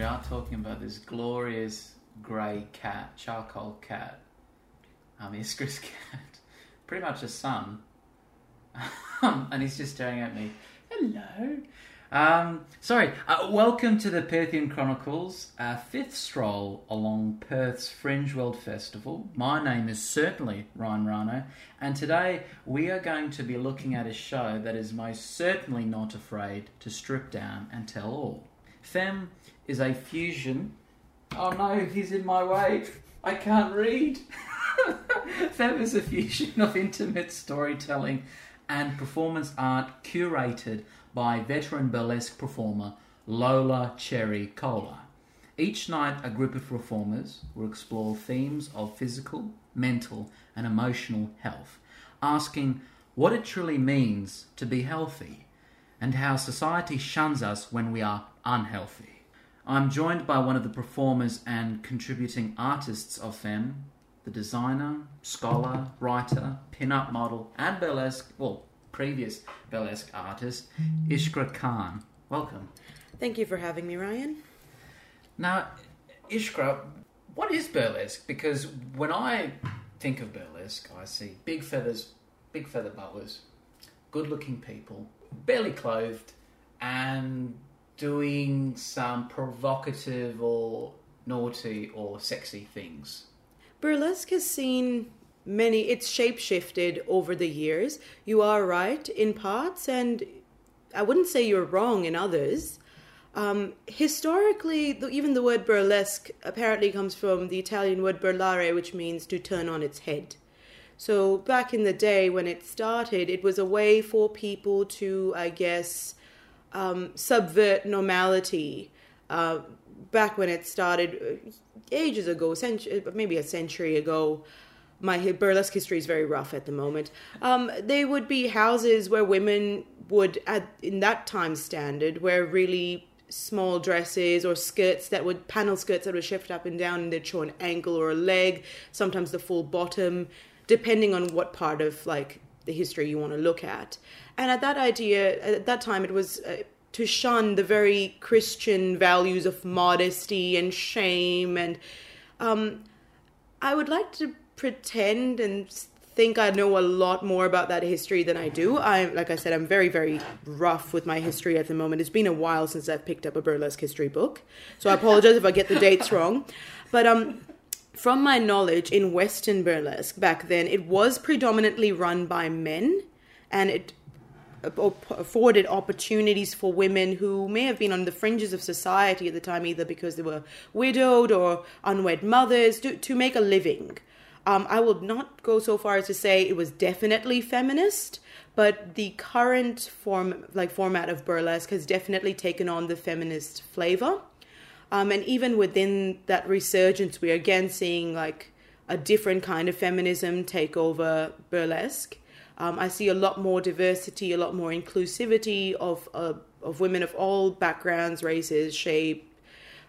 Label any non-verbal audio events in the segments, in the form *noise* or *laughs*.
we are talking about this glorious grey cat, charcoal cat, um, Iskra's *laughs* cat, pretty much a son, um, and he's just staring at me. Hello. Um, sorry, uh, welcome to the Perthian Chronicles, our fifth stroll along Perth's Fringe World Festival. My name is certainly Ryan Rano, and today we are going to be looking at a show that is most certainly not afraid to strip down and tell all. FEMME is a fusion. Oh no, he's in my way. I can't read. *laughs* Is a fusion of intimate storytelling and performance art curated by veteran burlesque performer Lola Cherry Cola. Each night, a group of performers will explore themes of physical, mental, and emotional health, asking what it truly means to be healthy and how society shuns us when we are unhealthy. I'm joined by one of the performers and contributing artists of FEMME, the designer, scholar, writer, pin-up model, and burlesque, well, previous burlesque artist, Iskra Khan. Welcome. Thank you for having me, Ryan. Now, Iskra, what is burlesque? Because when I think of burlesque, I see big feathers, big feather boas, good looking people, barely clothed, and doing some provocative or naughty or sexy things. Burlesque has seen many, it's shapeshifted over the years. You are right in parts, and I wouldn't say you're wrong in others. Um, historically, even the word burlesque apparently comes from the Italian word burlare, which means to turn on its head. So back in the day when it started, it was a way for people to, I guess, um, subvert normality. Uh, back when it started, uh, ages ago, century, maybe a century ago, my burlesque history is very rough at the moment. Um, they would be houses where women would, at, in that time standard, wear really small dresses or skirts that would panel skirts that would shift up and down and they'd show an ankle or a leg, sometimes the full bottom, depending on what part of like the history you want to look at. And at that idea, at that time, it was. Uh, to shun the very Christian values of modesty and shame, and um, I would like to pretend and think I know a lot more about that history than I do. I like I said, I'm very very rough with my history at the moment. It's been a while since I've picked up a burlesque history book, so I apologize if I get the dates wrong. But um, from my knowledge in Western burlesque back then, it was predominantly run by men, and it afforded opportunities for women who may have been on the fringes of society at the time, either because they were widowed or unwed mothers, to, to make a living. Um, I will not go so far as to say it was definitely feminist, but the current form, like format of burlesque, has definitely taken on the feminist flavor. Um, and even within that resurgence, we are again seeing like a different kind of feminism take over burlesque. Um, I see a lot more diversity, a lot more inclusivity of uh, of women of all backgrounds, races, shape,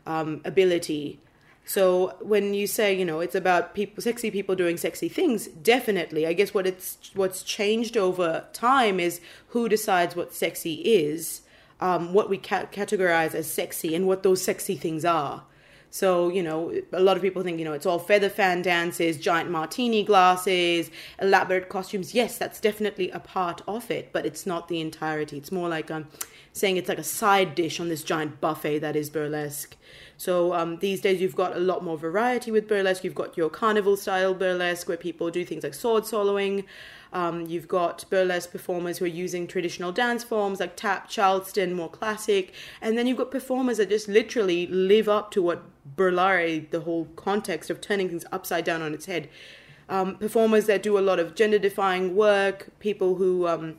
um, ability. So when you say, you know, it's about people, sexy people doing sexy things, definitely. I guess what it's what's changed over time is who decides what sexy is, um, what we ca- categorize as sexy, and what those sexy things are. So, you know, a lot of people think, you know, it's all feather fan dances, giant martini glasses, elaborate costumes. Yes, that's definitely a part of it, but it's not the entirety. It's more like um, saying it's like a side dish on this giant buffet that is burlesque. So um, these days you've got a lot more variety with burlesque. You've got your carnival style burlesque where people do things like sword swallowing. Um, you've got burlesque performers who are using traditional dance forms like tap, charleston, more classic. And then you've got performers that just literally live up to what burlare, the whole context of turning things upside down on its head. Um, performers that do a lot of gender defying work, people who, um,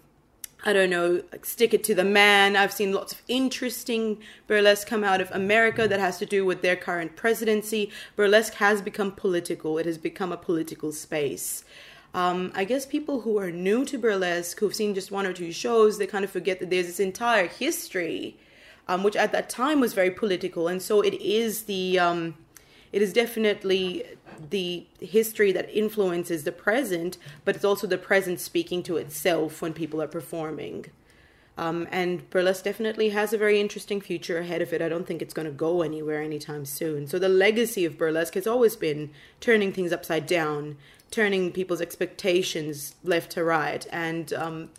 I don't know, stick it to the man. I've seen lots of interesting burlesque come out of America that has to do with their current presidency. Burlesque has become political, it has become a political space. Um, I guess people who are new to burlesque, who've seen just one or two shows, they kind of forget that there's this entire history um, which at that time was very political. And so it is the, um, it is definitely the history that influences the present, but it's also the present speaking to itself when people are performing. Um, and burlesque definitely has a very interesting future ahead of it. I don't think it's going to go anywhere anytime soon. So the legacy of burlesque has always been turning things upside down, turning people's expectations left to right, and um,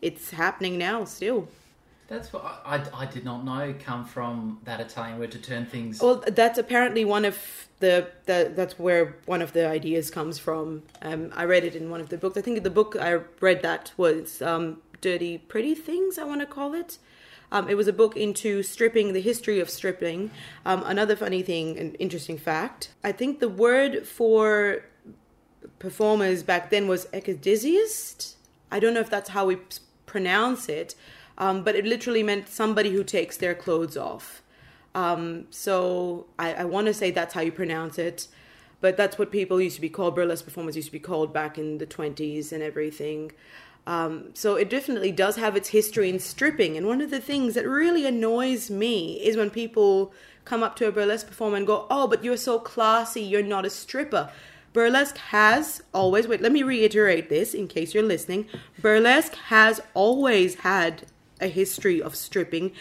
it's happening now still. That's what I, I, I did not know come from that Italian word to turn things. Well, that's apparently one of the, the that's where one of the ideas comes from. Um, I read it in one of the books. I think the book I read that was um, Dirty Pretty Things, I want to call it. Um, it was a book into stripping, the history of stripping. Um, another funny thing, an interesting fact. I think the word for performers back then was ecdysiast. I don't know if that's how we pronounce it, um, but it literally meant somebody who takes their clothes off. Um, so I, I want to say that's how you pronounce it, but that's what people used to be called. Burlesque performers used to be called back in the 20s and everything. Um, so it definitely does have its history in stripping. And one of the things that really annoys me is when people come up to a burlesque performer and go, Oh, but you're so classy, you're not a stripper. Burlesque has always, wait, let me reiterate this in case you're listening. Burlesque has always had a history of stripping.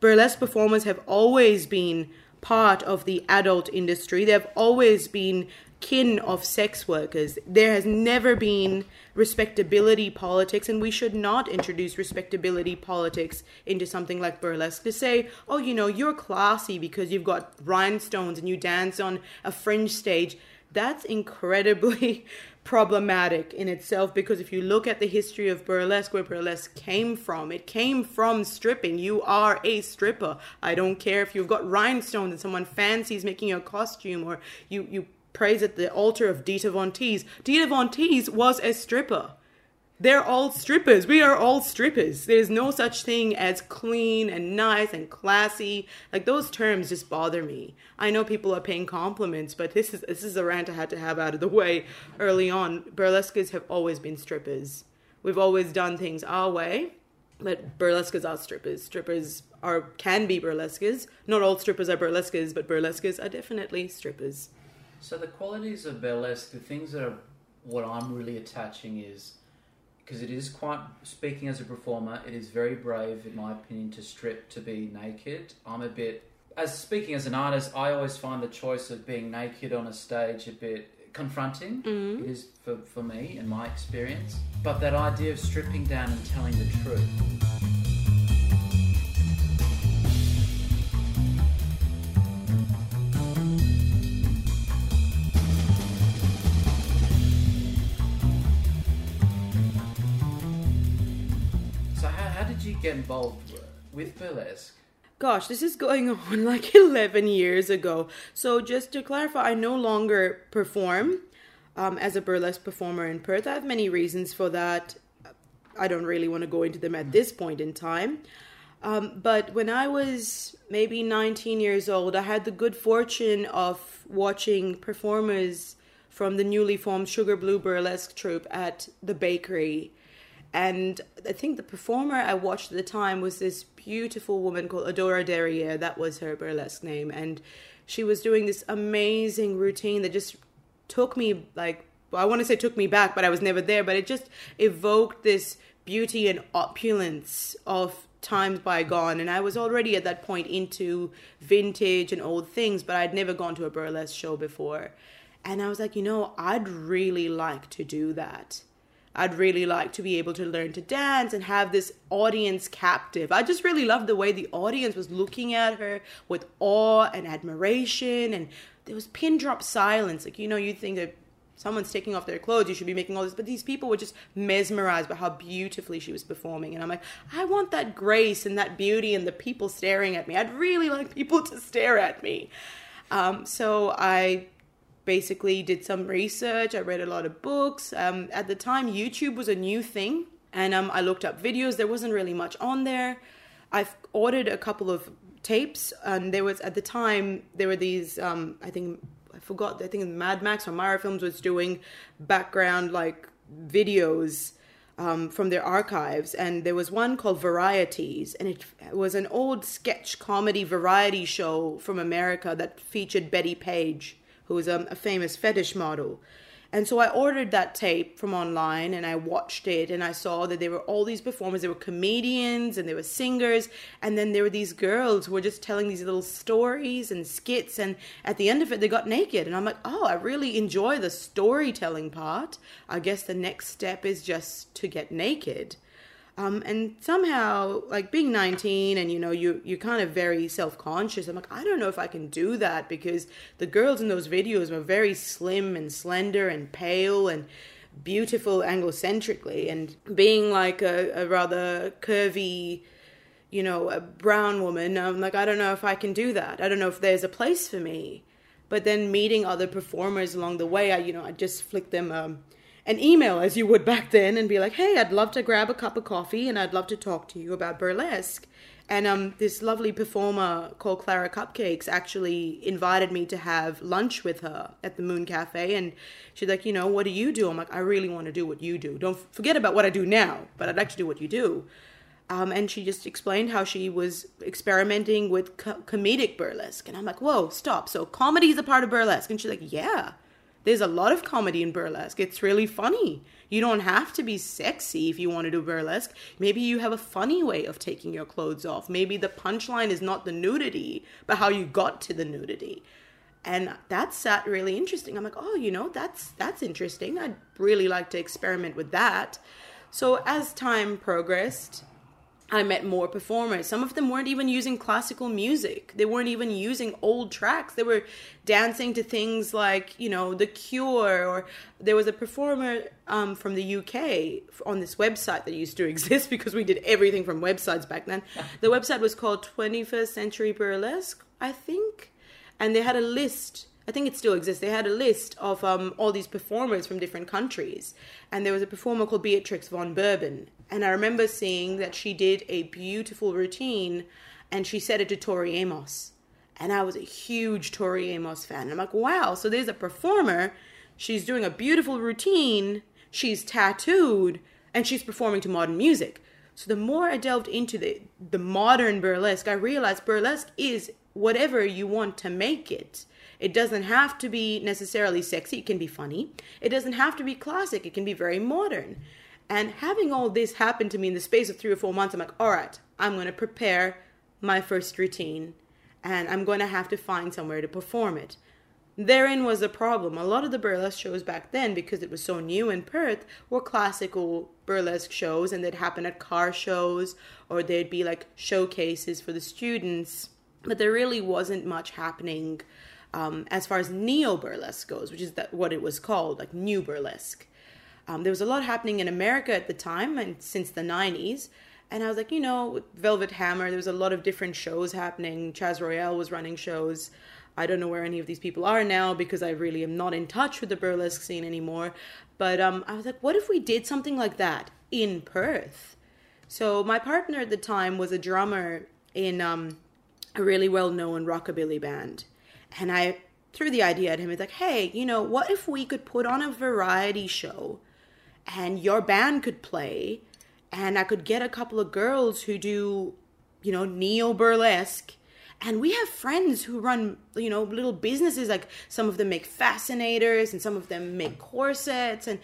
Burlesque performers have always been part of the adult industry. They've always been kin of sex workers. There has never been respectability politics, and we should not introduce respectability politics into something like burlesque to say, oh, you know, you're classy because you've got rhinestones and you dance on a fringe stage. That's incredibly *laughs* problematic in itself because if you look at the history of burlesque, where burlesque came from, it came from stripping. You are a stripper. I don't care if you've got rhinestones and someone fancies making a costume or you, you praise at the altar of Dita Von Teese. Dita Von Teese was a stripper. They're all strippers. We are all strippers. There's no such thing as clean and nice and classy. Like those terms just bother me. I know people are paying compliments, but this is this is a rant I had to have out of the way early on. Burlesques have always been strippers. We've always done things our way, but burlesques are strippers. Strippers are can be burlesques. Not all strippers are burlesques, but burlesques are definitely strippers. So the qualities of burlesque, the things that are what I'm really attaching is because it is quite speaking as a performer, it is very brave in my opinion to strip to be naked. I'm a bit as speaking as an artist, I always find the choice of being naked on a stage a bit confronting. Mm. It is for, for me and my experience. But that idea of stripping down and telling the truth. Get involved with burlesque? Gosh, this is going *laughs* on like 11 years ago. So, just to clarify, I no longer perform um, as a burlesque performer in Perth. I have many reasons for that. I don't really want to go into them at this point in time. Um, but when I was maybe 19 years old, I had the good fortune of watching performers from the newly formed Sugar Blue Burlesque troupe at the bakery. And I think the performer I watched at the time was this beautiful woman called Adora Derriere. That was her burlesque name. And she was doing this amazing routine that just took me, like, well, I want to say took me back, but I was never there. But it just evoked this beauty and opulence of times bygone. And I was already at that point into vintage and old things, but I'd never gone to a burlesque show before. And I was like, you know, I'd really like to do that. I'd really like to be able to learn to dance and have this audience captive. I just really loved the way the audience was looking at her with awe and admiration, and there was pin drop silence. Like, you know, you think that someone's taking off their clothes, you should be making all this, but these people were just mesmerized by how beautifully she was performing. And I'm like, I want that grace and that beauty and the people staring at me. I'd really like people to stare at me. Um, so I basically did some research. I read a lot of books. Um, at the time, YouTube was a new thing, and um, I looked up videos. There wasn't really much on there. I've ordered a couple of tapes, and there was at the time there were these. Um, I think I forgot. I think Mad Max or Mara Films was doing background like videos. Um, from their archives, and there was one called Varietease, and it was an old sketch comedy variety show from America that featured Bettie Page who was um, a famous fetish model. And so I ordered that tape from online and I watched it and I saw that there were all these performers. There were comedians and there were singers. And then there were these girls who were just telling these little stories and skits. And at the end of it, they got naked. And I'm like, oh, I really enjoy the storytelling part. I guess the next step is just to get naked. Um, and somehow, like being 19 and you know, you, you're kind of very self conscious. I'm like, I don't know if I can do that because the girls in those videos were very slim and slender and pale and beautiful anglocentrically. And being like a, a rather curvy, you know, a brown woman, I'm like, I don't know if I can do that. I don't know if there's a place for me. But then meeting other performers along the way, I, you know, I just flick them um, an email as you would back then and be like, hey, I'd love to grab a cup of coffee and I'd love to talk to you about burlesque. And um, this lovely performer called Clara Cupcakes actually invited me to have lunch with her at the Moon Cafe. And she's like, you know, what do you do? I'm like, I really want to do what you do. Don't forget about what I do now, but I'd like to do what you do. Um, and she just explained how she was experimenting with co- comedic burlesque. And I'm like, whoa, stop. So comedy is a part of burlesque. And she's like, yeah. There's a lot of comedy in burlesque. It's really funny. You don't have to be sexy if you want to do burlesque. Maybe you have a funny way of taking your clothes off. Maybe the punchline is not the nudity, but how you got to the nudity. And that sat really interesting. I'm like, oh, you know, that's that's interesting. I'd really like to experiment with that. So as time progressed, I met more performers. Some of them weren't even using classical music. They weren't even using old tracks. They were dancing to things like, you know, The Cure, or there was a performer um, from the UK on this website that used to *laughs* exist because we did everything from websites back then. the website was called 21st Century Burlesque, I think. And they had a list I think it still exists. They had a list of um, all these performers from different countries, and there was a performer called Beatrix von Bourbon, and I remember seeing that she did a beautiful routine, and she said it to Tori Amos, and I was a huge Tori Amos fan. I'm like, wow! So there's a performer, she's doing a beautiful routine, she's tattooed, and she's performing to modern music. So the more I delved into the the modern burlesque, I realized burlesque is whatever you want to make it it doesn't have to be necessarily sexy, it can be funny. It doesn't have to be classic, it can be very modern. And having all this happen to me in the space of three or four months, I'm like, all right, I'm going to prepare my first routine and I'm going to have to find somewhere to perform it. Therein was the problem. A lot of the burlesque shows back then, because it was so new in Perth, were classical burlesque shows and they'd happen at car shows or they'd be like showcases for the students. But there really wasn't much happening um, as far as neo burlesque goes, which is what it was called, like new burlesque. Um, there was a lot happening in America at the time, and since the '90s. And I was like, you know, Velvet Hammer, there was a lot of different shows happening. Chaz Royal was running shows. I don't know where any of these people are now because I really am not in touch with the burlesque scene anymore. But um, I was like, what if we did something like that in Perth? So my partner at the time was a drummer in um, a really well known rockabilly band and I threw the idea at him. It's like, hey, you know, what if we could put on a variety show and your band could play and I could get a couple of girls who do, you know, neo burlesque. And we have friends who run, you know, little businesses. Like some of them make fascinators and some of them make corsets. And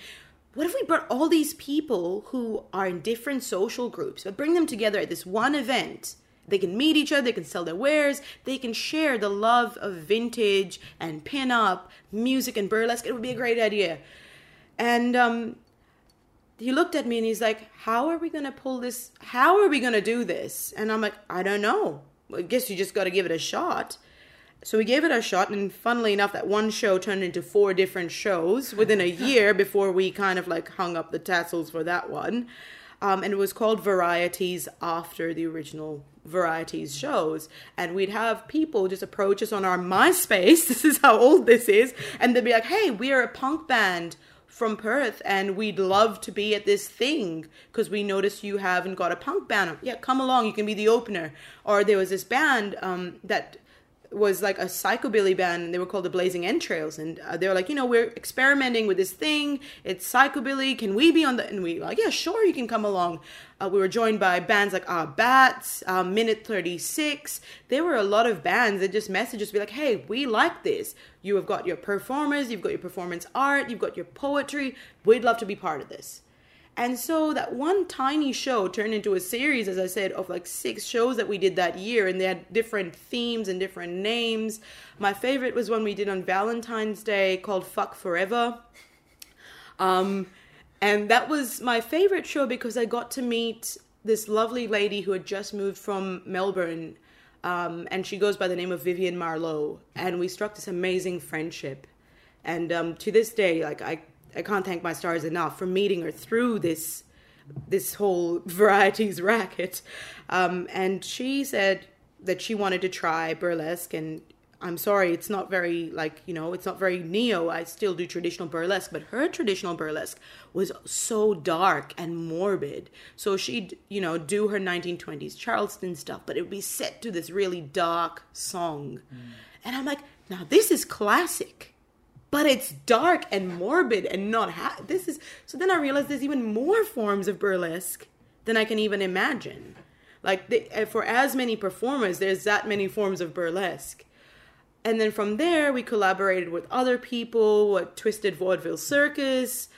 what if we brought all these people who are in different social groups, but bring them together at this one event they can meet each other, they can sell their wares, they can share the love of vintage and pin-up, music and burlesque. It would be a great idea. And um, he looked at me and he's like, How are we going to pull this? How are we going to do this? And I'm like, I don't know. I guess you just got to give it a shot. So we gave it a shot, and funnily enough, that one show turned into four different shows within a *laughs* year before we kind of like hung up the tassels for that one. Um, and it was called Varietease after the original Varietease shows. And we'd have people just approach us on our MySpace. *laughs* This is how old this is. And they'd be like, hey, we are a punk band from Perth and we'd love to be at this thing because we noticed you haven't got a punk band. Yeah, come along, you can be the opener. Or there was this band um, that was like a psychobilly band and they were called the blazing entrails and uh, they were like you know we're experimenting with this thing. It's psychobilly. Can we be on the and we were like yeah sure you can come along. Uh, we were joined by bands like our bats um, minute 36 there were a lot of bands that just messaged us be like hey we like this. You have got your performers you've got your performance art you've got your poetry. We'd love to be part of this and so that one tiny show turned into a series, as I said, of like six shows that we did that year, and they had different themes and different names. My favorite was one we did on Valentine's Day called Fuck Forever. Um, and that was my favorite show because I got to meet this lovely lady who had just moved from Melbourne. Um, and she goes by the name of Vivian Marlowe. And we struck this amazing friendship. And um, to this day, like I I can't thank my stars enough for meeting her through this this whole *laughs* varieties racket. Um, and she said that she wanted to try burlesque and I'm sorry, it's not very like, you know, it's not very neo. I still do traditional burlesque, but her traditional burlesque was so dark and morbid. So she'd, you know, do her 1920s Charleston stuff, but it would be set to this really dark song. Mm. And I'm like, now this is classic but it's dark and morbid and not ha- this is so then i realized there's even more forms of burlesque than i can even imagine. Like the, for as many performers there's that many forms of burlesque. And then from there we collaborated with other people what twisted vaudeville circus.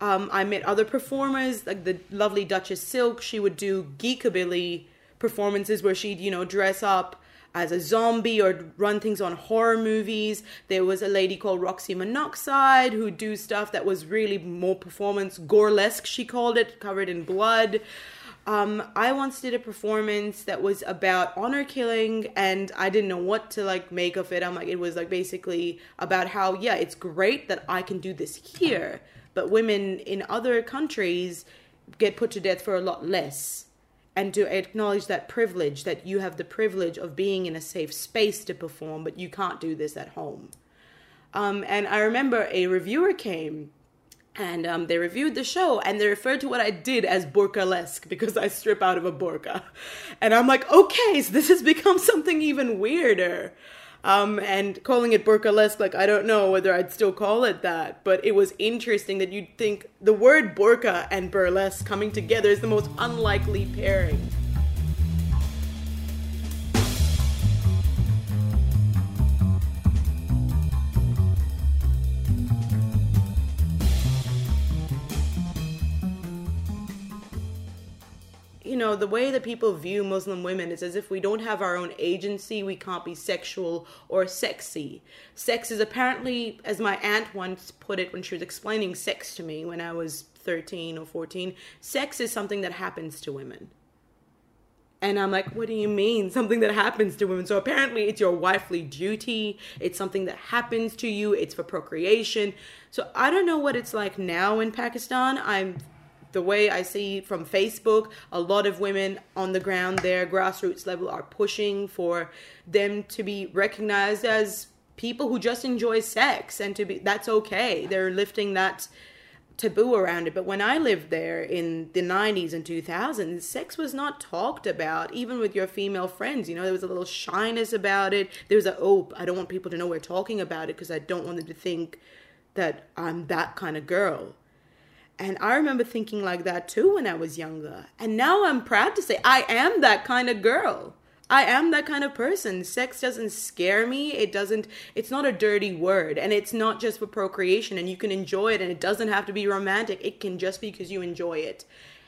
Um, i met other performers like the lovely duchess silk. She would do geekabilly performances where she'd you know dress up as a zombie or run things on horror movies. There was a lady called Roxy Monoxide who do stuff that was really more performance gorelesque, she called it, covered in blood. Um, I once did a performance that was about honor killing, and I didn't know what to like make of it. I'm like, it was like basically about how, yeah, it's great that I can do this here, but women in other countries get put to death for a lot less and to acknowledge that privilege that you have the privilege of being in a safe space to perform, but you can't do this at home. Um, and I remember a reviewer came and um, they reviewed the show and they referred to what I did as burkalesque because I strip out of a burqa. And I'm like, okay, so this has become *laughs* something even weirder. Um, and calling it burlesque, like I don't know whether I'd still call it that, but it was interesting that you'd think the word burqa and burlesque coming together is the most unlikely pairing. Know, the way that people view Muslim women is as if we don't have our own agency, we can't be sexual or sexy. Sex is apparently, as my aunt once put it when she was explaining sex to me when I was 13 or 14, sex is something that happens to women. And I'm like, what do you mean? Something that happens to women. So apparently it's your wifely duty. It's something that happens to you. It's for procreation. So I don't know what it's like now in Pakistan. I'm the way I see from Facebook, a lot of women on the ground there, grassroots level, are pushing for them to be recognized as people who just enjoy sex and to be that's okay. They're lifting that taboo around it. But when I lived there in the 90s and 2000s, sex was not talked about, even with your female friends. You know, there was a little shyness about it. There was a, oh, I don't want people to know we're talking about it because I don't want them to think that I'm that kind of girl. And I remember thinking like that too when I was younger. And now I'm proud to say I am that kind of girl. I am that kind of person. Sex doesn't scare me. It doesn't, it's not a dirty word. And it's not just for procreation. And you can enjoy it. And it doesn't have to be romantic. It can just be because you enjoy it.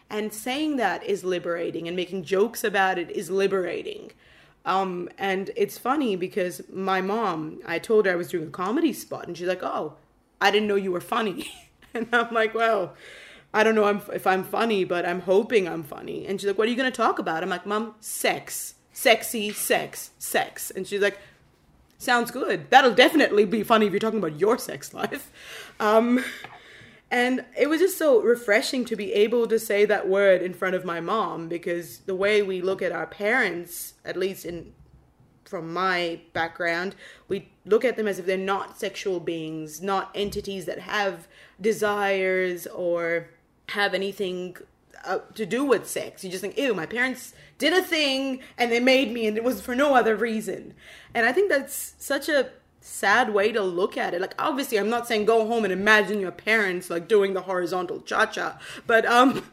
And saying that is liberating. And making jokes about it is liberating. Um, and it's funny because my mom, I told her I was doing a comedy spot. And she's like, oh, I didn't know you were funny. *laughs* *laughs* And I'm like, well, I don't know if I'm funny, but I'm hoping I'm funny. And she's like, what are you going to talk about? I'm like, mom, sex, sexy, sex, sex. And she's like, sounds good. That'll definitely be funny if you're talking about your sex life. *laughs* Um, and it was just so refreshing to be able to say that word in front of my mom because the way we look at our parents, at least in from my background, we look at them as if they're not sexual beings, not entities that have desires or have anything uh, to do with sex. You just think, ew, my parents did a thing and they made me, and it was for no other reason. And I think that's such a sad way to look at it. Like, obviously, I'm not saying go home and imagine your parents like doing the horizontal cha cha, but um,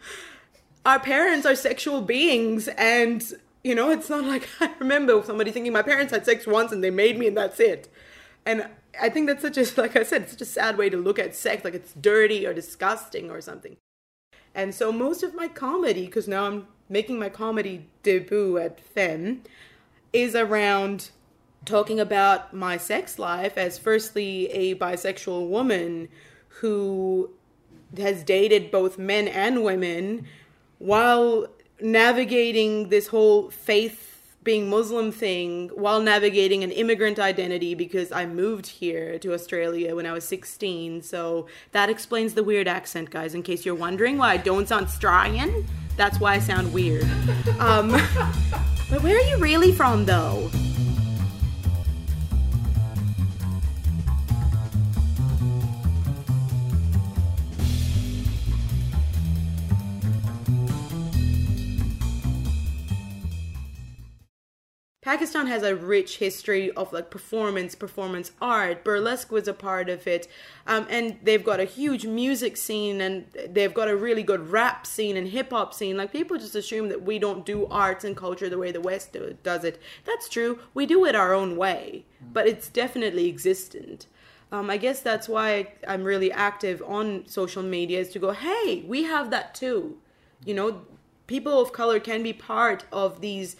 our parents are sexual beings, and you know, it's not like *laughs* I remember somebody thinking my parents had sex once and they made me, and that's it. And I think that's such a, *laughs* like I said, such a sad way to look at sex, like it's dirty or disgusting or something. And so most of my comedy, because now I'm making my comedy debut at Femme, is around talking about my sex life as firstly a bisexual woman who has dated both men and women while navigating this whole faith being Muslim thing while navigating an immigrant identity because I moved here to Australia when I was 16. So that explains the weird accent, guys, in case you're wondering why I don't sound Australian. That's why I sound weird. Um, *laughs* but where are you really from, though? Pakistan has a rich history of like performance, performance art. Burlesque was a part of it, um, and they've got a huge music scene, and they've got a really good rap scene and hip hop scene. Like people just assume that we don't do arts and culture the way the West do, does it. That's true. We do it our own way, but it's definitely existent. Um, I guess that's why I'm really active on social media is to go, hey, we have that too. You know, people of color can be part of these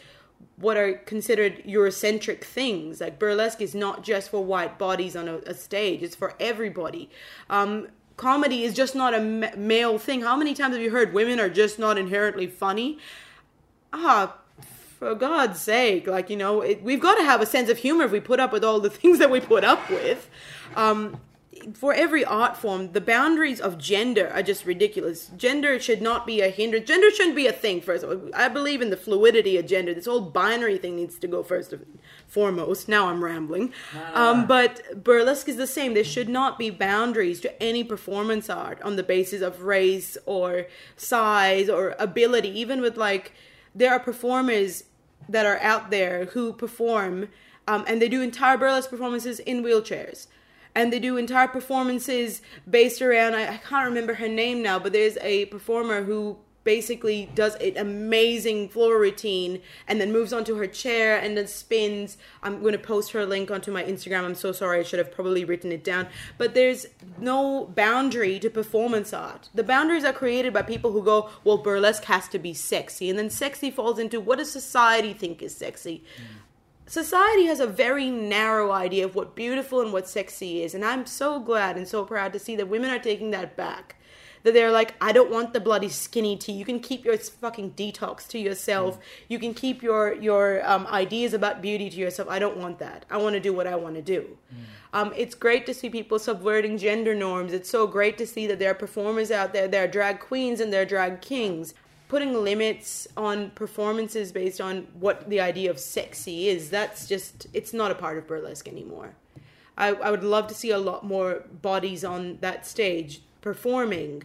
what are considered Eurocentric things. Like burlesque is not just for white bodies on a, a stage; it's for everybody. Um, comedy is just not a male thing. How many times have you heard women are just not inherently funny? Ah, for God's sake, like you know, it, we've got to have a sense of humor if we put up with all the *laughs* things that we put up with. Um, for every art form, the boundaries of gender are just ridiculous. Gender should not be a hindrance. Gender shouldn't be a thing. First, of all, I believe in the fluidity of gender. This whole binary thing needs to go first and foremost. Now I'm rambling, um, but burlesque is the same. There should not be boundaries to any performance art on the basis of race or size or ability. Even with like, there are performers that are out there who perform, um, and they do entire burlesque performances in wheelchairs and they do entire performances based around I, I, can't remember her name now but there's a performer who basically does an amazing floor routine and then moves onto her chair and then spins. I'm going to post her link onto my instagram. I'm so sorry i should have probably written it down. But there's no boundary to performance art. The boundaries are created by people who go well burlesque has to be sexy. And then sexy falls into what does society think is sexy? Mm society has a very narrow idea of what beautiful and what sexy is and i'm so glad and so proud to see that women are taking that back. That they're like i don't want the bloody skinny tea. You can keep your fucking detox to yourself. Mm. you can keep your your um, ideas about beauty to yourself. I don't want that. I want to do what i want to do. Mm. um, it's great to see people subverting gender norms. It's so great to see that there are performers out there there are drag queens and there are drag kings putting limits on performances based on what the idea of sexy is that's just it's not a part of burlesque anymore. I, I would love to see a lot more bodies on that stage performing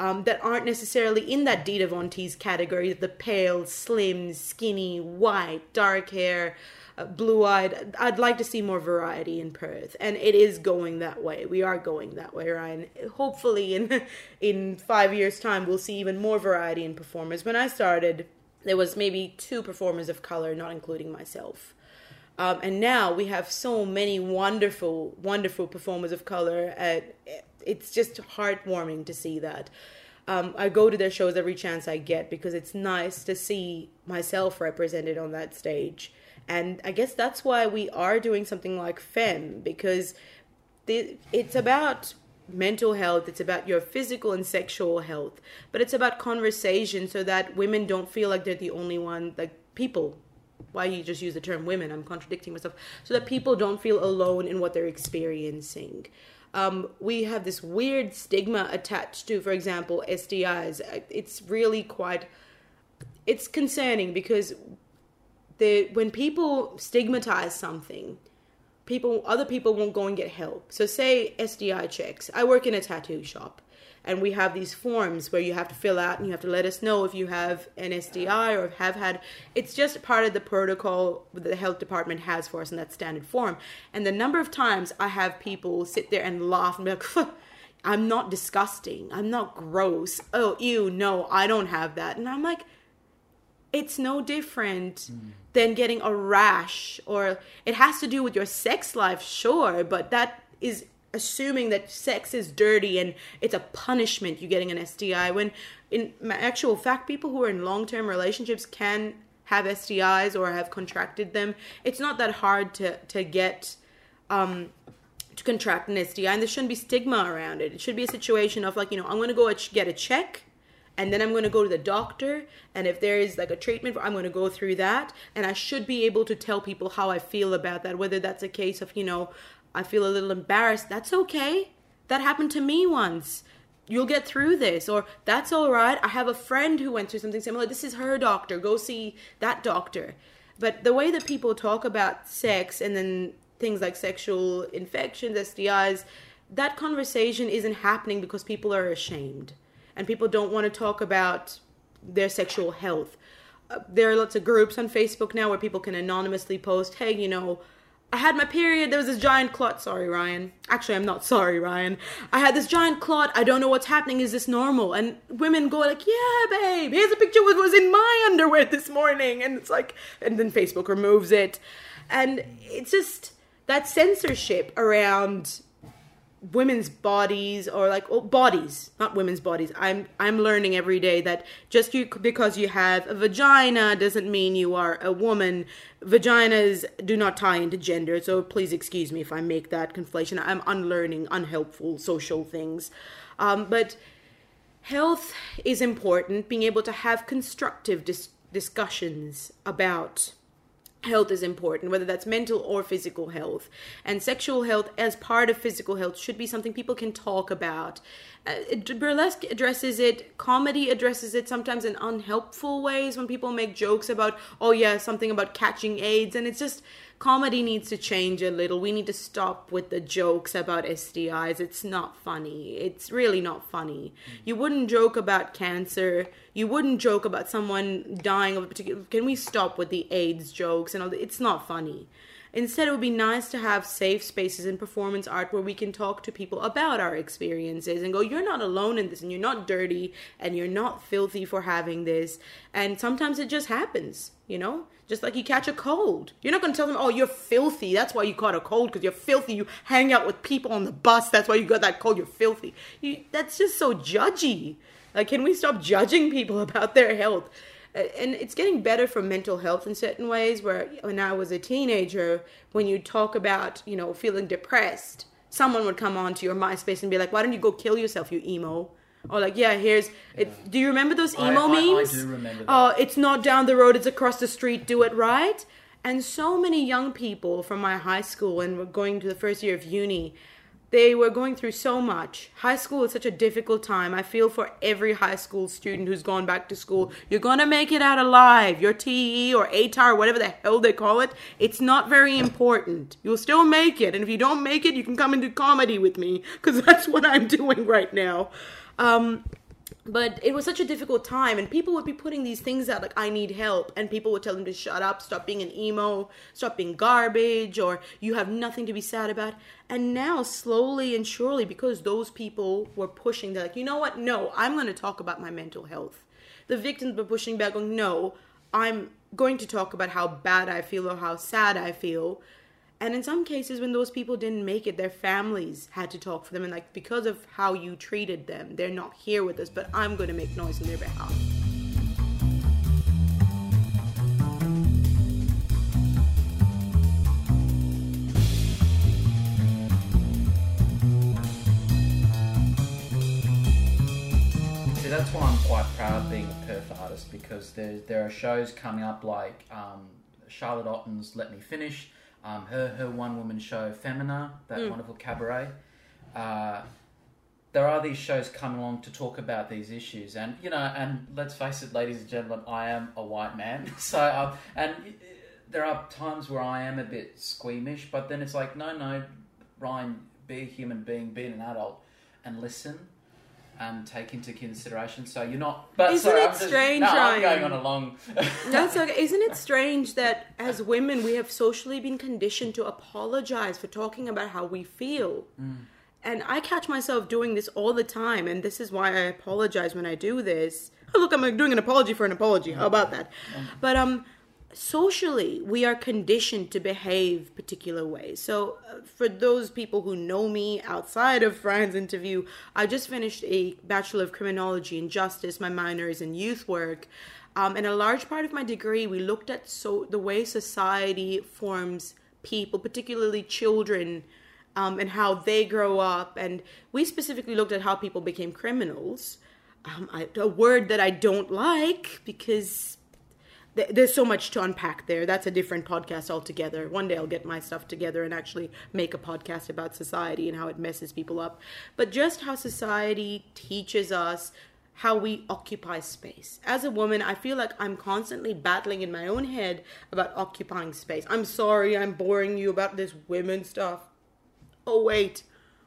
um, that aren't necessarily in that Dita Von Teese category the pale slim skinny white dark hair blue eyed. I'd like to see more variety in Perth, and it is going that way. We are going that way, Ryan. Hopefully, in *laughs* in five years' time, we'll see even more variety in performers. When I started, there was maybe two performers of color, not including myself. Um, and now we have so many wonderful, wonderful performers of color. At, it's just heartwarming to see that. Um, I go to their shows every chance I get because it's nice to see myself represented on that stage. And I guess that's why we are doing something like FEMME because it's about mental health, it's about your physical and sexual health, but it's about conversation so that women don't feel like they're the only one, like people. Why you just use the term women? I'm contradicting myself. So that people don't feel alone in what they're experiencing. Um, we have this weird stigma attached to, for example, STIs. It's really quite, it's concerning because the when people stigmatize something, people other people won't go and get help. So say STI checks. I work in a tattoo shop. and we have these forms where you have to fill out and you have to let us know if you have an STI or have had. It's just part of the protocol that the health department has for us in that standard form. And the number of times I have people sit there and laugh and be like, I'm not disgusting. I'm not gross. Oh, ew, no, I don't have that. And I'm like, it's no different mm. than getting a rash or it has to do with your sex life, sure, but that is assuming that sex is dirty and it's a punishment you getting an STI when in actual fact people who are in long-term relationships can have STIs or have contracted them it's not that hard to to get um to contract an STI and there shouldn't be stigma around it it should be a situation of like you know I'm going to go get a check and then I'm going to go to the doctor and if there is like a treatment I'm going to go through that and I should be able to tell people how I feel about that whether that's a case of you know I feel a little embarrassed. That's okay. That happened to me once. You'll get through this. Or that's all right. I have a friend who went through something similar. This is her doctor. Go see that doctor. But the way that people talk about sex and then things like sexual infections, STIs, that conversation isn't happening because people are ashamed and people don't want to talk about their sexual health. Uh, there are lots of groups on Facebook now where people can anonymously post, hey, you know, I had my period. There was this giant clot. Sorry, Ryan. Actually, I'm not *laughs* sorry, Ryan. I had this giant clot. I don't know what's happening. Is this normal? And women go like, "Yeah, babe. Here's a picture what was in my underwear this morning." And it's like, and then Facebook removes it, and it's just that censorship around women's bodies or like oh, bodies not women's bodies. I'm i'm learning every day that just you because you have a vagina doesn't mean you are a woman. Vaginas do not tie into gender so please excuse me if i make that conflation. I'm unlearning unhelpful social things. Um, but health is important. Being able to have constructive dis- discussions about health is important, whether that's mental or physical health. And sexual health, as part of physical health, should be something people can talk about. Uh, burlesque addresses it, comedy addresses it sometimes in unhelpful ways when people make jokes about, oh, yeah, something about catching AIDS. And it's just, comedy needs to change a little. We need to stop with the jokes about STIs. It's not funny. It's really not funny. Mm. You wouldn't joke about cancer. You wouldn't joke about someone dying of a particular. Can we stop with the AIDS jokes and all? It's not funny. Instead, it would be nice to have safe spaces in performance art where we can talk to people about our experiences and go, you're not alone in this and you're not dirty and you're not filthy for having this. And sometimes it just happens, you know? Just like you catch a cold. You're not going to tell them, oh, you're filthy. That's why you caught a cold because you're filthy. You hang out with people on the bus. That's why you got that cold. You're filthy. You, that's just so judgy. Like, can we stop judging people *laughs* about their health? And it's getting better for mental health in certain ways where when i was a teenager when you talk about you know feeling depressed someone would come onto your myspace and be like why don't you go kill yourself you emo or like yeah here's yeah. it do you remember those emo I, memes I, I do remember that. oh uh, it's not down the road it's across the street do it right and so many young people from my high school and going to the first year of uni they were going through so much. High school is such a difficult time. I feel for every high school student who's gone back to school. You're going to make it out alive. Your TE or ATAR, whatever the hell they call it, it's not very important. You'll still make it. And if you don't make it, you can come and do comedy with me because that's what I'm *laughs* doing right now. Um, but it was such a difficult time and people would be putting these things out like i need help and people would tell them to shut up stop being an emo stop being garbage or you have nothing to be sad about. And now slowly and surely because those people were pushing they're like you know what? No i'm going to talk about my mental health. The victims were pushing back going no i'm going to talk about how bad i feel or how sad i feel and in some cases, when those people didn't make it, their families had to talk for them. And, like, because of how you treated them, they're not here with us, but I'm going to make noise on their behalf. That's why I'm quite proud of being a Perth artist because there, there are shows coming up like um, Charlotte Otton's Let Me Finish um, her her one woman show Femina, that mm. wonderful cabaret. Uh, there are these shows coming along to talk about these issues, and you know, and let's face it, ladies and gentlemen, I am a white man, *laughs* so um, and there are times where I am a bit squeamish, but then it's like, no, no, Ryan, be a human being, be an adult, and listen. Um, take into consideration. So you're not. But Isn't sorry, it just- strange, No, I'm going on a long. *laughs* That's okay. Isn't it strange that as women we have socially been conditioned to apologize for talking about how we feel? And I catch myself doing this all the time, and this is why I apologize when I do this. Oh, look, I'm doing an apology for an apology. How about that? But um, socially, we are conditioned to behave particular ways. So, uh, for those people who know me outside of Ryan's interview, I just finished a Bachelor of Criminology and Justice. My minor is in youth work. Um, and a large part of my degree, we looked at so the way society forms people, particularly children, um, and how they grow up. And we specifically looked at how people became criminals. Um, I, a word that I don't like because th- there's so much to unpack there. That's a different podcast altogether. One day I'll get my stuff together and actually make a podcast about society and how it messes people up. But just how society teaches us how we occupy space. As a woman, I feel like I'm constantly battling in my own head about occupying space. I'm sorry I'm boring you about this women stuff. Oh, wait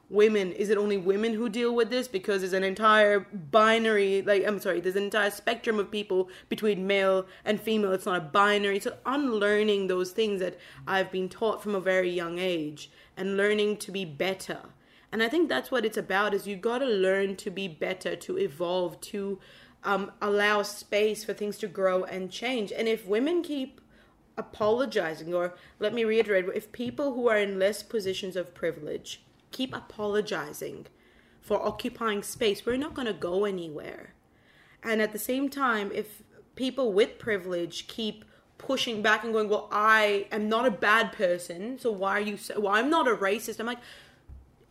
women is it only women who deal with this? Because there's an entire binary like i'm sorry there's an entire spectrum of people between male and female. It's not a binary. So unlearning those things that i've been taught from a very young age and learning to be better. And i think that's what it's about is you've got to learn to be better to evolve to um, allow space for things to grow and change. And if women keep apologizing or let me reiterate if people who are in less positions of privilege keep apologizing for occupying space. We're not going to go anywhere. And at the same time if people with privilege keep pushing back and going well i am not a bad person so why are you so well i'm not a racist i'm like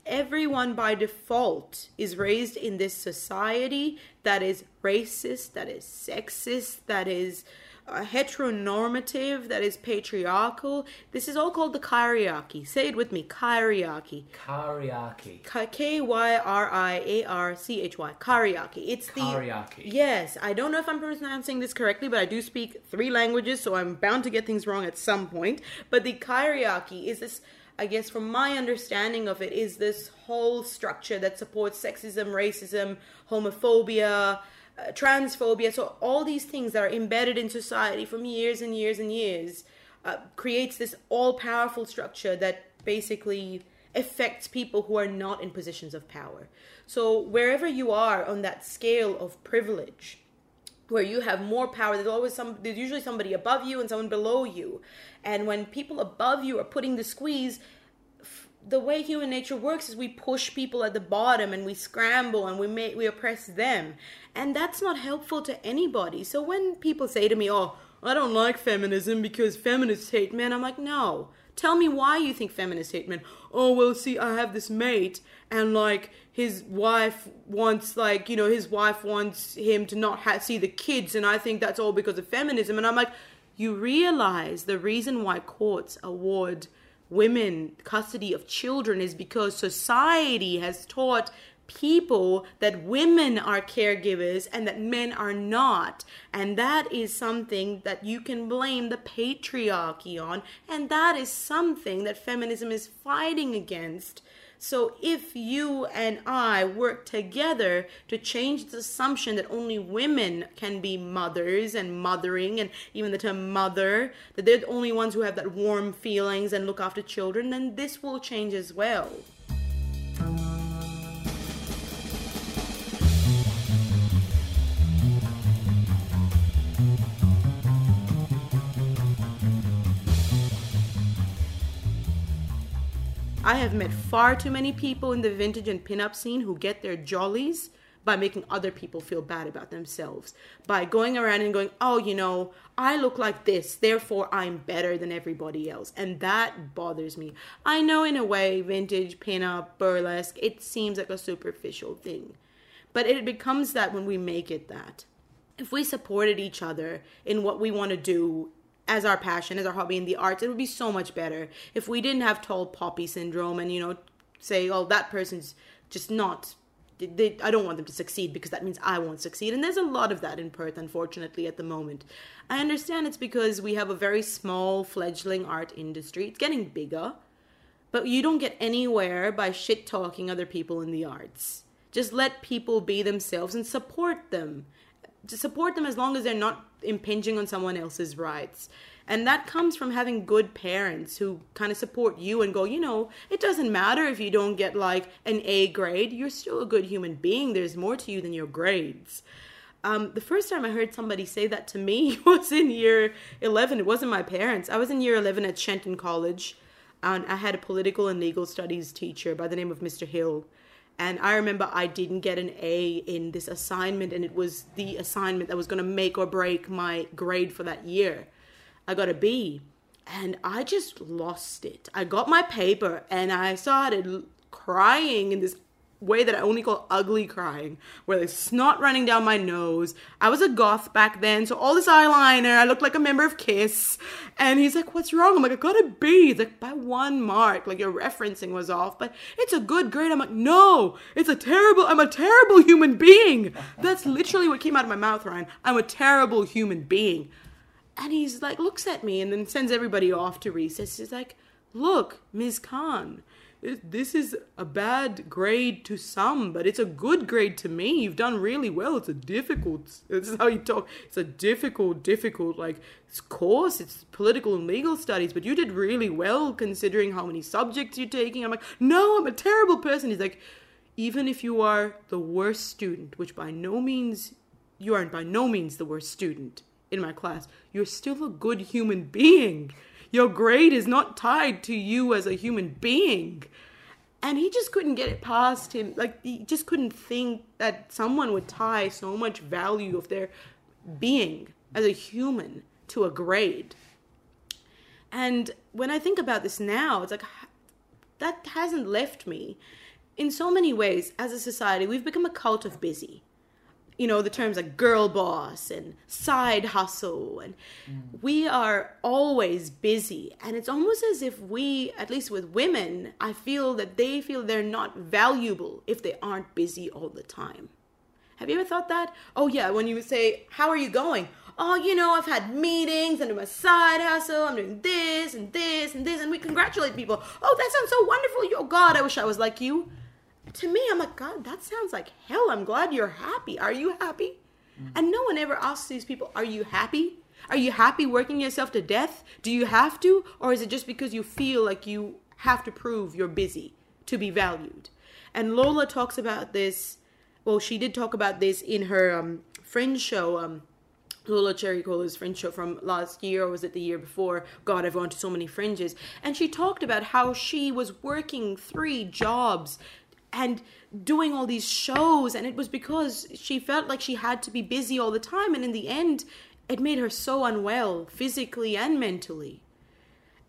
everyone by default is raised in this society that is racist that is sexist that is uh, heteronormative that is patriarchal this is all called the kyriarchy say it with me kyriarchy Kariaki. K Y R I A R C H Y. Kariaki. It's the Kariaki. Yes, I don't know if I'm pronouncing this correctly, but I do speak three languages, so I'm bound to get things wrong at some point. But the Kariaki is this. I guess from my understanding of it is this whole structure that supports sexism, racism, homophobia, uh, transphobia. So all these things that are embedded in society from years and years and years uh, creates this all-powerful structure that basically affects people who are not in positions of power. So wherever you are on that scale of privilege, where you have more power, there's always some there's usually somebody above you and someone below you. And when people above you are putting the squeeze, the way human nature works is we push people at the bottom and we scramble and we make we oppress them. And that's not helpful to anybody. So when people say to me, "Oh, I don't like feminism because feminists hate men." I'm like, "No. Tell me why you think feminists hate men." Oh, well, see, I have this mate and like his wife wants like, you know, his wife wants him to not ha- see the kids and I think that's all because of feminism and I'm like, you realize the reason why courts award women custody of children is because society has taught people that women are caregivers and that men are not. And that is something that you can blame the patriarchy on. And that is something that feminism is fighting against. So if you and I work together to change the assumption that only women can be mothers and mothering and even the term mother, that they're the only ones who have that warm feelings and look after children, then this will change as well. I have met far too many people in the vintage and pinup scene who get their jollies by making other people feel bad about themselves. By going around and going, oh, you know, I look like this, therefore I'm better than everybody else. And that bothers me. I know in a way, vintage, pinup, burlesque, it seems like a superficial thing. But it becomes that when we make it that. If we supported each other in what we want to do as our passion, as our hobby in the arts, it would be so much better if we didn't have tall poppy syndrome and, you know, say, oh, that person's just not. They, I don't want them to succeed because that means I won't succeed. And there's a lot of that in Perth, unfortunately, at the moment. I understand it's because we have a very small, fledgling art industry. It's getting bigger, but you don't get anywhere by shit talking other people in the arts Just let people be themselves and support them. To support them as long as they're not impinging on someone else's rights. And that comes from having good parents who kind of support you and go, you know, it doesn't matter if you don't get like an A grade, you're still a good human being. There's more to you than your grades. Um, the first time I heard somebody say that to me *laughs* was in year 11. It wasn't my parents. I was in year 11 at Shenton College. And I had a political and legal studies teacher by the name of Mr. Hill. And I remember I didn't get an A in this assignment, and it was the assignment that was going to make or break my grade for that year. I got a B, and I just lost it. I got my paper, and I started crying in this way that I only call ugly crying, where there's snot running down my nose. I was a goth back then, so all this eyeliner, I looked like a member of Kiss. And he's like, What's wrong? I'm like, I got a B. He's like, By one mark. Like, your referencing was off, but it's a good grade. I'm like, No, it's a terrible, I'm a terrible human being. That's literally what came out of my mouth, Ryan. I'm a terrible human being. And he's like, looks at me and then sends everybody off to recess. He's like, Look, Ms. Khan this is a bad grade to some, but it's a good grade to me. You've done really well. It's a difficult. *laughs* This is how you talk. It's a difficult, difficult like course. It's political and legal studies, but you did really well considering how many subjects you're taking. I'm like, no, I'm a terrible person. He's like, even if you are the worst student, which by no means you aren't by no means the worst student in my class, you're still a good human being. Your grade is not tied to you as a human being. And he just couldn't get it past him. Like, he just couldn't think that someone would tie so much value of their being as a human to a grade. And when I think about this now, it's like that hasn't left me. In so many ways, as a society, we've become a cult of busy you know the terms like girl boss and side hustle. And mm. we are always busy. And it's almost as if we at least with women i feel that they feel they're not valuable if they aren't busy all the time. Have you ever thought that? Oh yeah when you say how are you going? Oh you know i've had meetings and i'm a side hustle. I'm doing this and this and this and we congratulate people. Oh that sounds so wonderful. Oh god i wish i was like you to me, I'm like, God, that sounds like hell. I'm glad you're happy. Are you happy? Mm-hmm. And no one ever asks these people, Are you happy? Are you happy working yourself to death? Do you have to? Or is it just because you feel like you have to prove you're busy to be valued? And Lola talks about this. Well, she did talk about this in her um, Fringe show. Um, Lola Cherry Cola's Fringe show from last year, or was it the year before? God, I've gone to so many fringes. And she talked about how she was working three jobs and doing all these shows and it was because she felt like she had to be busy all the time and in the end it made her so unwell physically and mentally.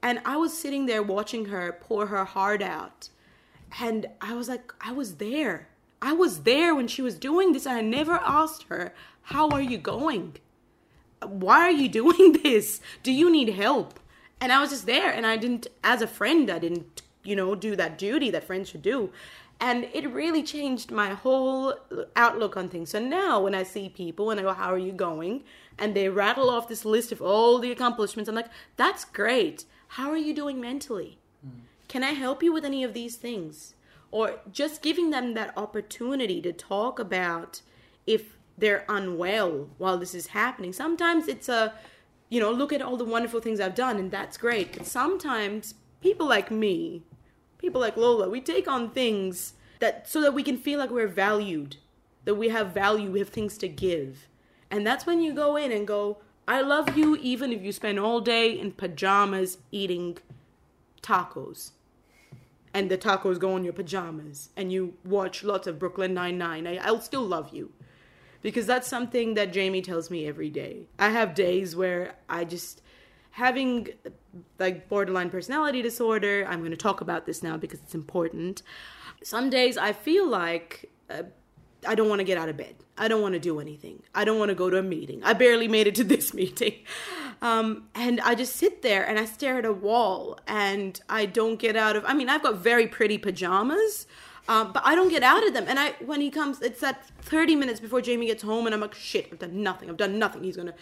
And i was sitting there watching her pour her heart out and i was like i was there. I was there when she was doing this and i never asked her how are you going? Why are you *laughs* doing this? Do you need help? And i was just there and i didn't as a friend i didn't you know do that duty that friends should do and it really changed my whole outlook on things. So now when I see people and I go, How are you going? And they rattle off this list of all the accomplishments, I'm like, That's great. How are you doing mentally? Mm. Can I help you with any of these things? Or just giving them that opportunity to talk about if they're unwell while this is happening. Sometimes it's a, you know, look at all the wonderful things I've done, and that's great. But sometimes people like me people like Lola, we take on things that so that we can feel like we're valued, that we have value, we have things to give. And that's when you go in and go, I love you even if you spend all day in pajamas eating tacos. And the tacos go on your pajamas and you watch lots of Brooklyn Nine-Nine. I, I'll still love you. Because that's something that Jamie tells me every day. I have days where I just having like borderline personality disorder, I'm going to talk about this now because it's important. Some days I feel like uh, I don't want to get out of bed. I don't want to do anything. I don't want to go to a meeting. I barely made it to *laughs* this meeting. Um, and I just sit there and I stare at a wall and I don't get out of. I mean, I've got very pretty pajamas, um, but I don't get out of them. And I, when he comes, it's that 30 minutes before Jamie gets home, and I'm like, shit, I've done nothing. I've done nothing. He's gonna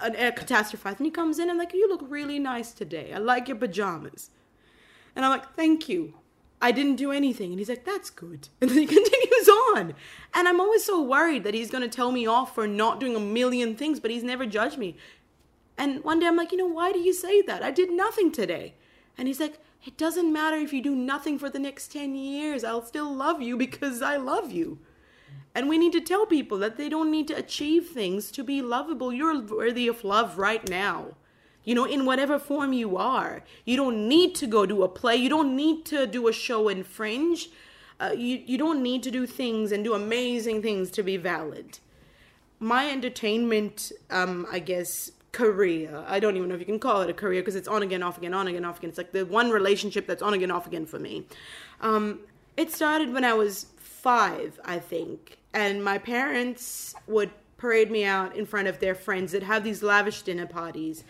uh, catastrophize. And he comes in and I'm like, you look really nice today. I like your pajamas. And I'm like, thank you. I didn't do anything. And he's like, that's good. *laughs* And then he continues on. And I'm always so worried that he's to tell me off for not doing a million things, but he's never judged me. And one day I'm like, you know, why do you say that? I did nothing today. And he's like, it doesn't matter if you do nothing for the next 10 years. I'll still love you because I love you. And we need to tell people that they don't need to achieve things to be lovable. You're worthy of love right now. You know, in whatever form you are. You don't need to go do a play. You don't need to do a show in Fringe. Uh, you, you don't need to do things and do amazing things to be valid. My entertainment, um, I guess, career. I don't even know if you can call it a career because it's on again, off again, on again, off again. It's like the one relationship that's on again, off again for me. Um, it started when I was five, I think, and my parents would parade me out in front of their friends that have these lavish dinner parties,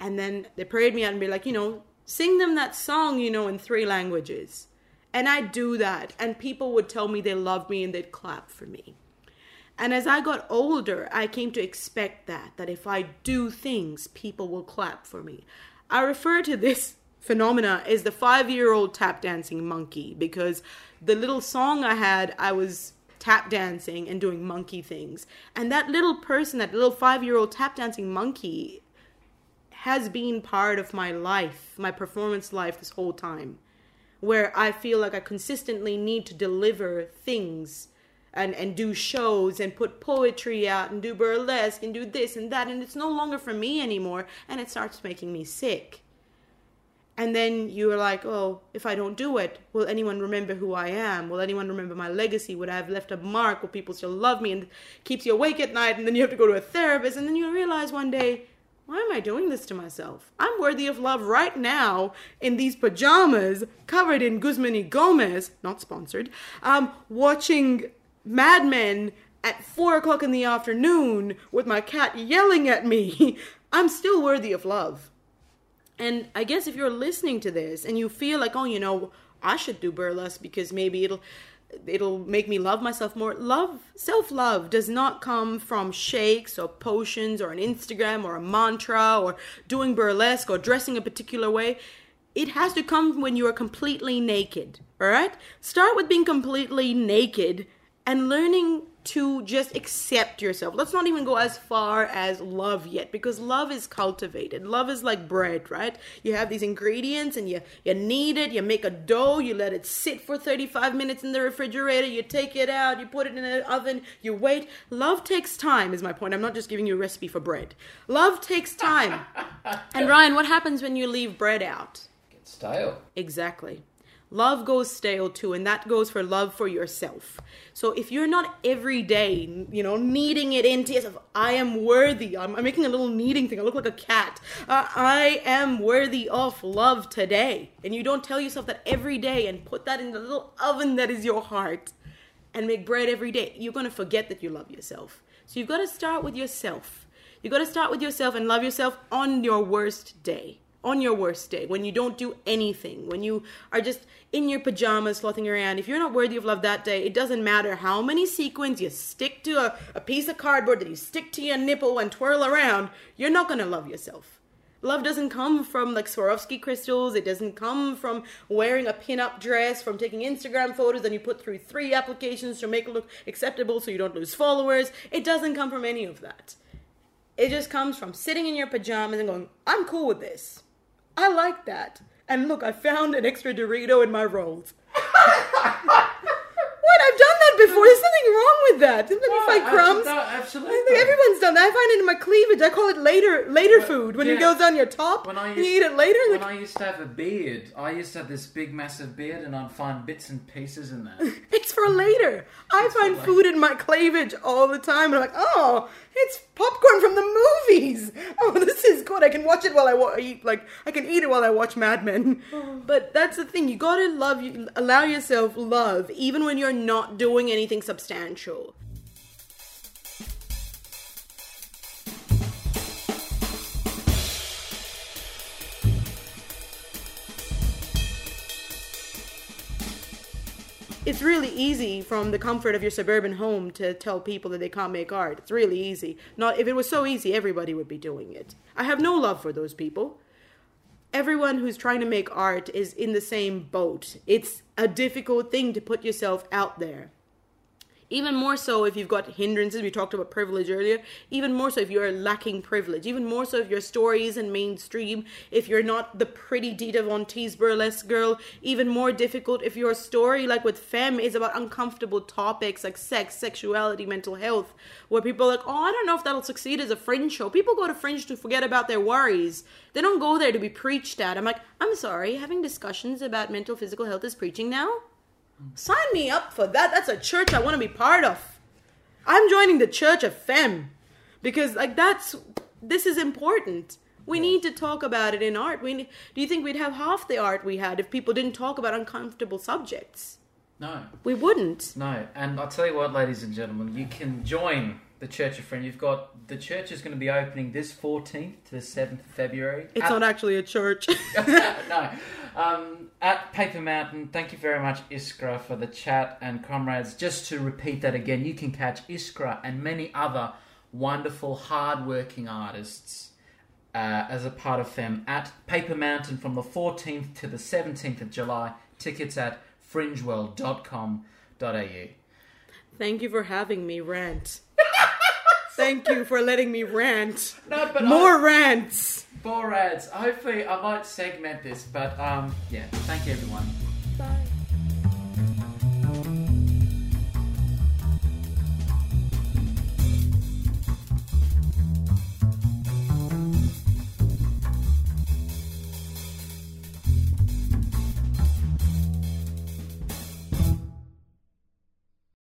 and then they parade me out and be like, you know, sing them that song, you know, in three languages. And I'd do that, and people would tell me they loved me and they'd clap for me. And as I got older, I came to expect that, that if I do things, people will clap for me. I refer to this *laughs* phenomena as the five year old tap dancing monkey because the little song I had, I was tap dancing and doing monkey things. And that little person, that little five year old tap dancing monkey, has been part of my life, my performance life this whole time, where I feel like I consistently need to deliver things and and do shows and put poetry out and do burlesque and do this and that and it's no longer for me anymore and it starts making me sick. And then you're like oh if i don't do it will anyone remember who i am? Will anyone remember my legacy? Would i have left a mark? Will people still love me and keeps you awake at night and then you have to go to a therapist and then you realize one day why am I doing this to myself? I'm worthy of love right now in these pajamas covered in Guzman y Gomez, not sponsored, um, watching Mad Men at four o'clock in the afternoon with my cat yelling at me, *laughs* I'm still worthy of love. And I guess if you're listening to this and you feel like, oh, you know, I should do burlesque because maybe it'll it'll make me love myself more. Love, self-love does not come from shakes or potions or an Instagram or a mantra or doing burlesque or dressing a particular way. It has to come when you are completely naked. All right? Start with being completely naked and learning to just accept yourself. Let's not even go as far as love yet because love is cultivated. Love is like bread, right? You have these ingredients and you you knead it, you make a dough, you let it sit for 35 minutes in the refrigerator, you take it out, you put it in an oven, you wait. Love takes time is my point. I'm not just giving you a recipe for bread. Love takes time. *laughs* and Ryan, what happens when you leave bread out? Get stale. Exactly. Love goes stale too, and that goes for love for yourself. So if you're not every day, you know, kneading it into yourself, I am worthy. I'm, I'm making a little kneading thing. I look like a cat. Uh, I am worthy of love today. And you don't tell yourself that every day and put that in the little oven that is your heart and make bread every day. You're going to forget that you love yourself. So you've got to start with yourself. You've got to start with yourself and love yourself on your worst day on your worst day, when you don't do anything, when you are just in your pajamas floating around, if you're not worthy of love that day, it doesn't matter how many sequins you stick to a, a piece of cardboard that you stick to your nipple and twirl around, you're not to love yourself. Love doesn't come from like Swarovski crystals. It doesn't come from wearing a pin-up dress, from taking Instagram photos and you put through three applications to make it look acceptable so you don't lose followers. It doesn't come from any of that. It just comes from sitting in your pajamas and going, I'm cool with this. I like that. And look, I found an extra Dorito in my rolls. *laughs* what? I've done that before. There's something wrong with that. Oh, no, find crumbs. abso- no, I absolutely. think everyone's done that. I find it in my cleavage. I call it later later Well, food. When yeah. it goes on your top, When I you used- eat it later. When Like, I used to have a beard, I used to have this big, massive beard, and I'd find bits and pieces in that. *laughs* it's for later. I It's find later. food in my cleavage all the time, and I'm like, oh, it's popcorn from the movies. *laughs* Oh, this is good. I can watch it while I wa- eat. Like I can eat it while I watch Mad Men. Oh. But that's the thing. You gotta love you. Allow yourself love, even when you're not doing anything substantial. It's really easy from the comfort of your suburban home to tell people that they can't make art. It's really easy. Not if it was so easy, everybody would be doing it. I have no love for those people. Everyone who's trying to make art is in the same boat. It's a difficult thing to put yourself out there. Even more so if you've got hindrances. We talked about privilege earlier. Even more so if you're lacking privilege. Even more so if your story isn't mainstream. If you're not the pretty Dita Von Teese burlesque girl. Even more difficult if your story, like with Femme, is about uncomfortable topics like sex, sexuality, mental health, where people are like, oh, I don't know if that'll succeed as a fringe show. People go to fringe to forget about their worries. They don't go there to be preached at. I'm like, I'm sorry, having discussions about mental physical health is preaching now? Sign me up for that. That's a church I want to be part of. I'm joining the church of Femme because like that's this is important. We need to talk about it in art. We ne- do you think we'd have half the art we had if people didn't talk about uncomfortable subjects? No. We wouldn't. No, and I'll tell you what, ladies and gentlemen, you can join the Church of Friend. You've got the church is going to be opening this 14th to the 7th of February. It's At- not actually a church. *laughs* no, *laughs* um, at Paper Mountain. Thank you very much, Iskra, for the chat and comrades. Just to repeat that again, you can catch Iskra and many other wonderful, hard-working artists. Uh, as a part of Femme at Paper Mountain from the 14th to the 17th of July. Tickets at fringeworld.com.au. Thank you for having me rant. Thank you for letting me rant. No, but More rants. More ads. Hopefully, I might segment this, but um, yeah. Thank you, everyone.